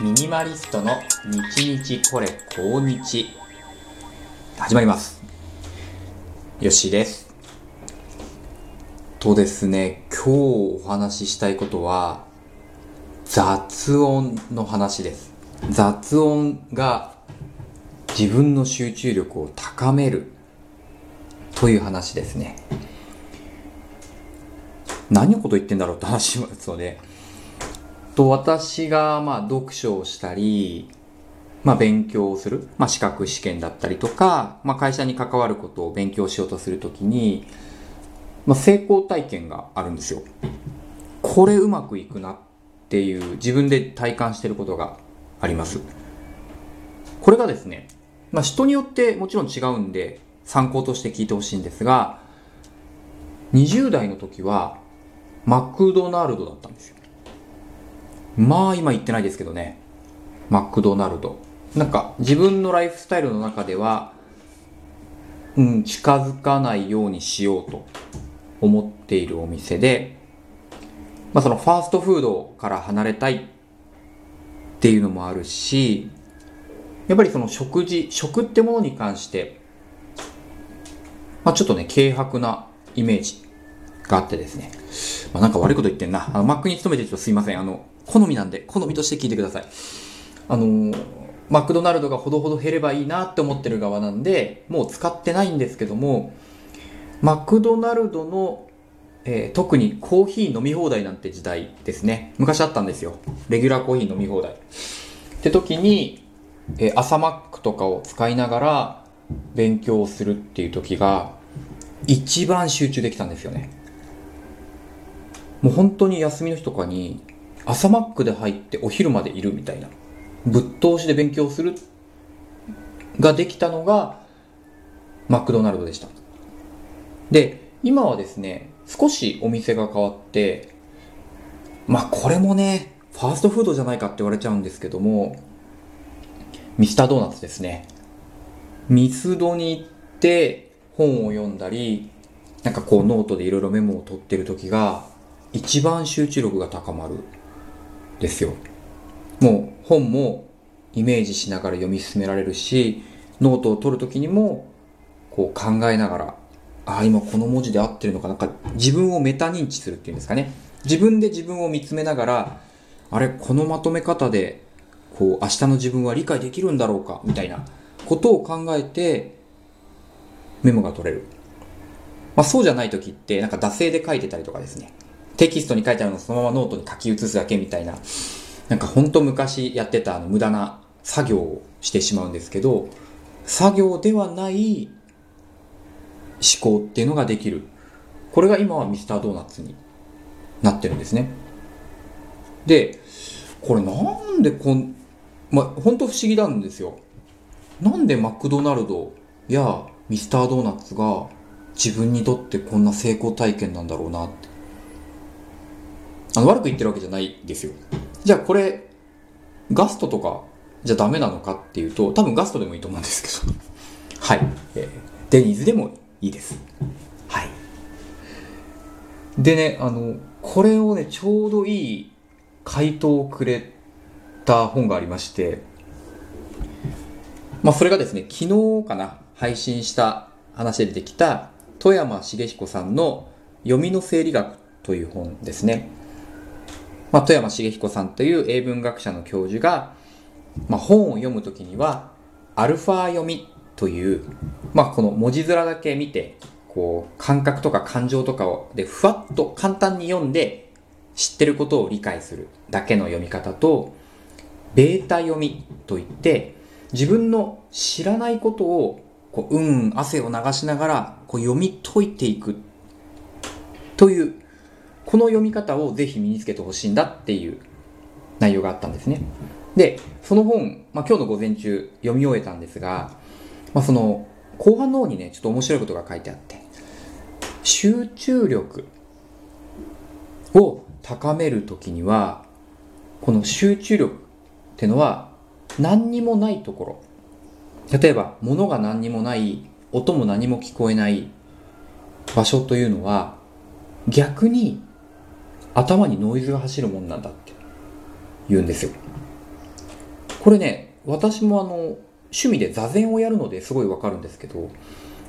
ミニマリストの日日これ高日。始まります。よしです。とですね今日お話ししたいことは雑音の話です。雑音が自分の集中力を高めるという話ですね。何のこと言ってんだろうって話しますのでと私がまあ読書をしたり、まあ勉強をする、まあ資格試験だったりとか、まあ会社に関わることを勉強しようとするときに、まあ成功体験があるんですよ。これうまくいくなっていう自分で体感してることがあります。これがですね、まあ人によってもちろん違うんで参考として聞いてほしいんですが、20代の時はマクドナルドだったんですよ。まあ今言ってないですけどね。マクドナルド。なんか自分のライフスタイルの中では、うん、近づかないようにしようと思っているお店で、まあそのファーストフードから離れたいっていうのもあるし、やっぱりその食事、食ってものに関して、まあちょっとね、軽薄なイメージがあってですね。まあなんか悪いこと言ってんな。あの、マックに勤めてる人すいません。あの、好みなんで、好みとして聞いてください。あのマクドナルドがほどほど減ればいいなって思ってる側なんで、もう使ってないんですけども、マクドナルドの、えー、特にコーヒー飲み放題なんて時代ですね。昔あったんですよ。レギュラーコーヒー飲み放題。って時に、えー、朝マックとかを使いながら勉強するっていう時が、一番集中できたんですよね。もう本当に休みの日とかに朝マックで入ってお昼までいるみたいなぶっ通しで勉強するができたのがマクドナルドでした。で今はですね少しお店が変わってまあこれもねファーストフードじゃないかって言われちゃうんですけどもミスタードーナツですね。ミスドに行って本を読んだりなんかこうノートでいろいろメモを取ってる時が一番集中力が高まるですよ。もう本もイメージしながら読み進められるし、ノートを取るときにもこう考えながら、ああ、今この文字で合ってるのかなんか自分をメタ認知するっていうんですかね。自分で自分を見つめながら、あれ、このまとめ方で、こう、明日の自分は理解できるんだろうかみたいなことを考えて、メモが取れる。まあそうじゃない時って、なんか惰性で書いてたりとかですね。テキストに書いてあるのをそのままノートに書き写すだけみたいな、なんかほんと昔やってたあの無駄な作業をしてしまうんですけど、作業ではない思考っていうのができる。これが今はミスタードーナツになってるんですね。で、これなんでこん、まあ、本当不思議なんですよ。なんでマクドナルドやミスタードーナツが自分にとってこんな成功体験なんだろうなって。あの悪く言ってるわけじゃないですよ。じゃあこれ、ガストとかじゃダメなのかっていうと、多分ガストでもいいと思うんですけど。はい。えー、デニーズでもいいです。はい。でね、あの、これをね、ちょうどいい回答をくれた本がありまして、まあそれがですね、昨日かな、配信した話で出てきた、富山茂彦さんの読みの整理学という本ですね。まあ、富山茂彦さんという英文学者の教授が、まあ、本を読むときには、アルファ読みという、まあ、この文字面だけ見て、こう、感覚とか感情とかを、で、ふわっと簡単に読んで、知ってることを理解するだけの読み方と、ベータ読みといって、自分の知らないことを、こう、うん、汗を流しながら、こう、読み解いていく、というこの読み方をぜひ身につけてほしいんだっていう内容があったんですね。で、その本、まあ、今日の午前中読み終えたんですが、まあ、その後半の方にね、ちょっと面白いことが書いてあって、集中力を高めるときには、この集中力ってのは何にもないところ、例えば物が何にもない、音も何も聞こえない場所というのは逆に頭にノイズが走るもんなんだって言うんですよ。これね、私もあの、趣味で座禅をやるのですごいわかるんですけど、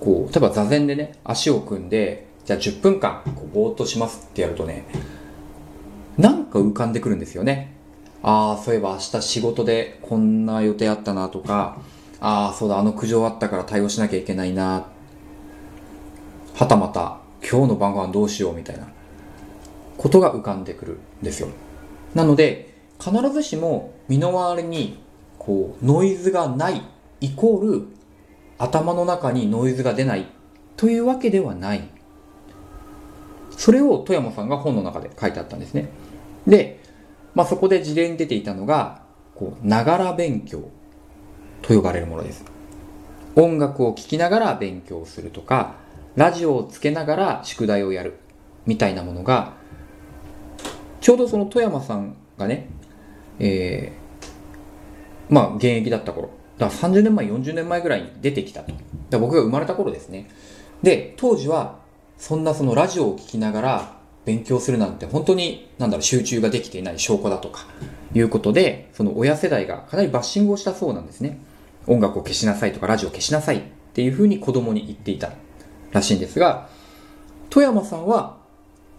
こう、例えば座禅でね、足を組んで、じゃあ10分間、こう、ぼーっとしますってやるとね、なんか浮かんでくるんですよね。ああ、そういえば明日仕事でこんな予定あったなとか、ああ、そうだ、あの苦情あったから対応しなきゃいけないな。はたまた、今日の晩ご飯どうしようみたいなことが浮かんでくるんですよ。なので、必ずしも身の回りにこうノイズがないイコール頭の中にノイズが出ないというわけではない。それを富山さんが本の中で書いてあったんですね。で、まあ、そこで事例に出ていたのがこうながら勉強と呼ばれるものです。音楽を聴きながら勉強するとかラジオをつけながら宿題をやるみたいなものがちょうどその富山さんがね、えー、まあ現役だった頃。だから30年前40年前ぐらいに出てきたと。だ僕が生まれた頃ですね。で当時はそんなそのラジオを聴きながら勉強するなんて本当になんだろう集中ができていない証拠だとかいうことでその親世代がかなりバッシングをしたそうなんですね。音楽を消しなさいとかラジオを消しなさいっていうふうに子供に言っていたらしいんですが富山さんは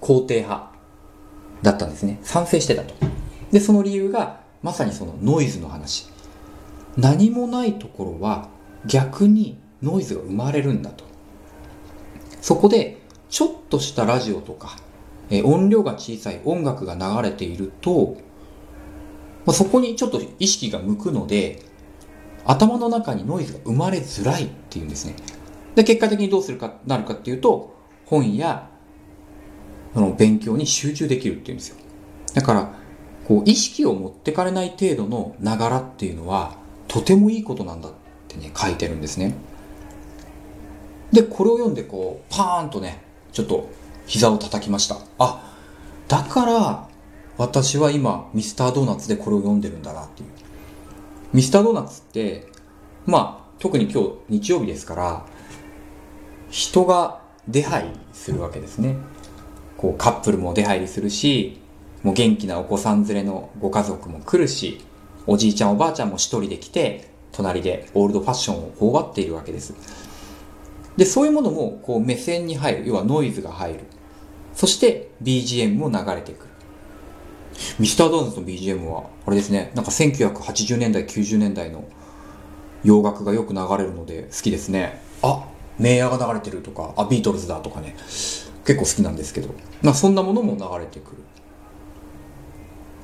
肯定派。だったんですね。賛成してたと。でその理由がまさにそのノイズの話。何もないところは逆にノイズが生まれるんだと。そこでちょっとしたラジオとか、え音量が小さい音楽が流れていると、まあ、そこにちょっと意識が向くので頭の中にノイズが生まれづらいっていうんですね。で結果的にどうするかなるかっていうと本やその勉強に集中できるっていうんですよ。だからこう意識を持ってかれない程度のながらっていうのはとてもいいことなんだってね書いてるんですね。でこれを読んでこうパーンとねちょっと膝を叩きました。あだから私は今ミスタードーナツでこれを読んでるんだなっていう。ミスタードーナツってまあ特に今日日曜日ですから人が出入りするわけですね。こうカップルも出入りするしもう元気なお子さん連れのご家族も来るし、おじいちゃんおばあちゃんも一人で来て、隣でオールドファッションを頬張っているわけです。で、そういうものもこう目線に入る。要はノイズが入る。そして BGM も流れてくる。ミスタードーナツの BGM は、あれですね、なんか1980年代、90年代の洋楽がよく流れるので好きですね。あ、メイヤーが流れてるとか、あ、ビートルズだとかね、結構好きなんですけど、まあそんなものも流れてくる。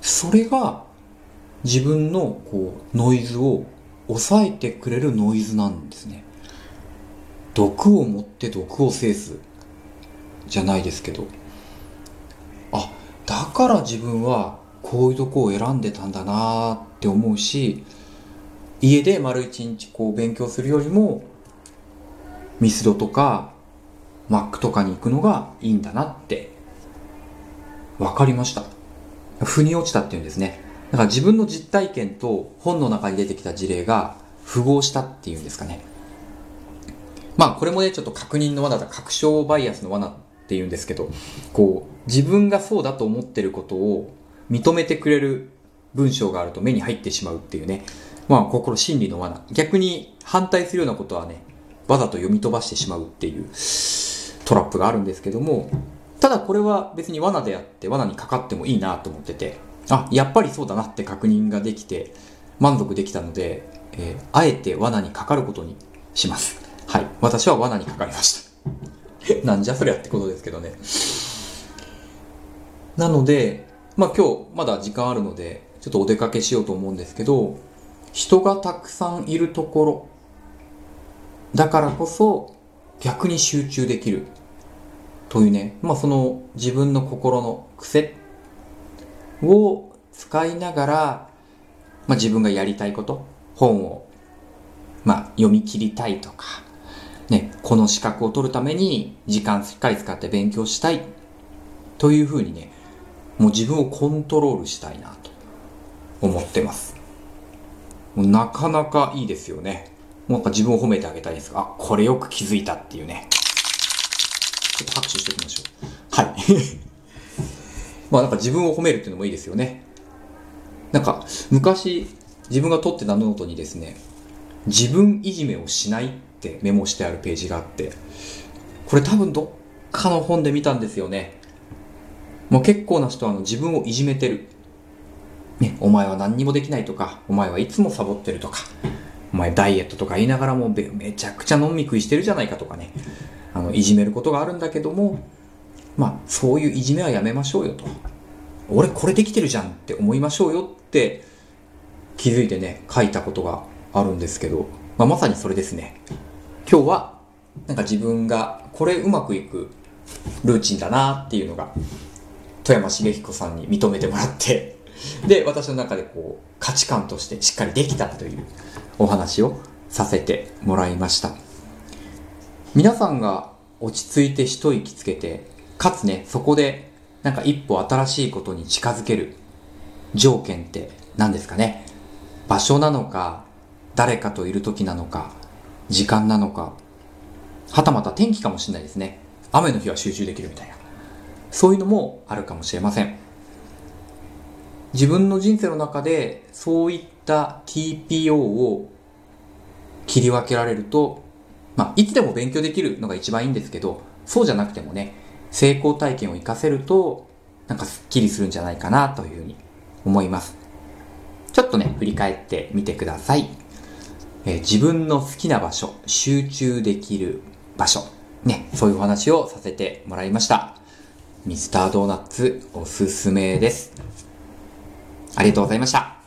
それが自分のこうノイズを抑えてくれるノイズなんですね。毒を持って毒を制すじゃないですけどあだから自分はこういうとこを選んでたんだなって思うし家で丸一日こう勉強するよりもミスドとかマックとかに行くのがいいんだなって分かりました。腑に落ちたっていうんですね。だから自分の実体験と本の中に出てきた事例が符合したっていうんですかね。まあこれもね、ちょっと確認の罠だ、確証バイアスの罠っていうんですけど、こう、自分がそうだと思ってることを認めてくれる文章があると目に入ってしまうっていうね。まあ心心理の罠。逆に反対するようなことはね、わざと読み飛ばしてしまうっていうトラップがあるんですけども、ただこれは別に罠であって罠にかかってもいいなと思ってて、あ、やっぱりそうだなって確認ができて満足できたので、えー、あえて罠にかかることにします。はい。私は罠にかかりました。なんじゃそりゃってことですけどね。なので、まあ今日まだ時間あるので、ちょっとお出かけしようと思うんですけど、人がたくさんいるところ、だからこそ逆に集中できるというね、まあその自分の心の癖を使いながら、まあ自分がやりたいこと、本を、まあ読み切りたいとか、ね、この資格を取るために時間しっかり使って勉強したいというふうにね、もう自分をコントロールしたいなと思ってます。なかなかいいですよね。なんか自分を褒めてあげたいですが、あ、これよく気づいたっていうね。ちょっと拍手しておきましょう。はい。まあなんか自分を褒めるっていうのもいいですよね。なんか昔、自分が取ってたノートにですね、自分いじめをしないってメモしてあるページがあって、これ多分どっかの本で見たんですよね。もう結構な人はあの自分をいじめてる。ね、お前は何にもできないとか、お前はいつもサボってるとか、お前ダイエットとか言いながらもめちゃくちゃ飲み食いしてるじゃないかとかね、あの、いじめることがあるんだけども、まあ、そういういじめはやめましょうよと。俺これできてるじゃんって思いましょうよって気づいてね、書いたことがあるんですけど、まあ、まさにそれですね。今日は、なんか自分がこれうまくいくルーチンだなっていうのが、富山茂彦さんに認めてもらって、で、私の中でこう、価値観としてしっかりできたというお話をさせてもらいました。皆さんが落ち着いて一息つけて、かつね、そこでなんか一歩新しいことに近づける条件って何ですかね？場所なのか、誰かといる時なのか、時間なのか、はたまた天気かもしれないですね。雨の日は集中できるみたいな。そういうのもあるかもしれません。自分の人生の中でそういった TPO を切り分けられると、まあ、いつでも勉強できるのが一番いいんですけど、そうじゃなくてもね、成功体験を活かせると、なんかスッキリするんじゃないかなというふうに思います。ちょっとね、振り返ってみてください。えー、自分の好きな場所、集中できる場所、ね、そういうお話をさせてもらいました。ミスタードーナツおすすめです。ありがとうございました。